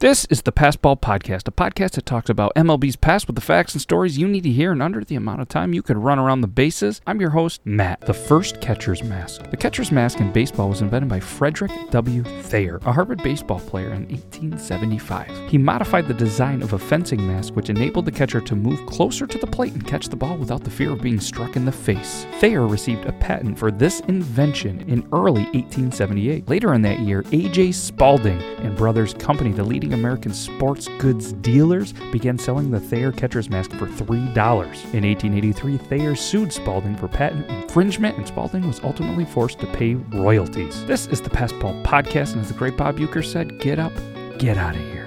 This is the Past Ball Podcast, a podcast that talks about MLB's past with the facts and stories you need to hear in under the amount of time you could run around the bases. I'm your host, Matt, the first catcher's mask. The catcher's mask in baseball was invented by Frederick W. Thayer, a Harvard baseball player in 1875. He modified the design of a fencing mask which enabled the catcher to move closer to the plate and catch the ball without the fear of being struck in the face. Thayer received a patent for this invention in early 1878. Later in that year, A.J. Spalding and Brothers Company, the leading American sports goods dealers, began selling the Thayer catcher's mask for $3. In 1883, Thayer sued Spalding for patent infringement, and Spalding was ultimately forced to pay royalties. This is the Past Ball Podcast, and as the great Bob Uecker said, get up, get out of here.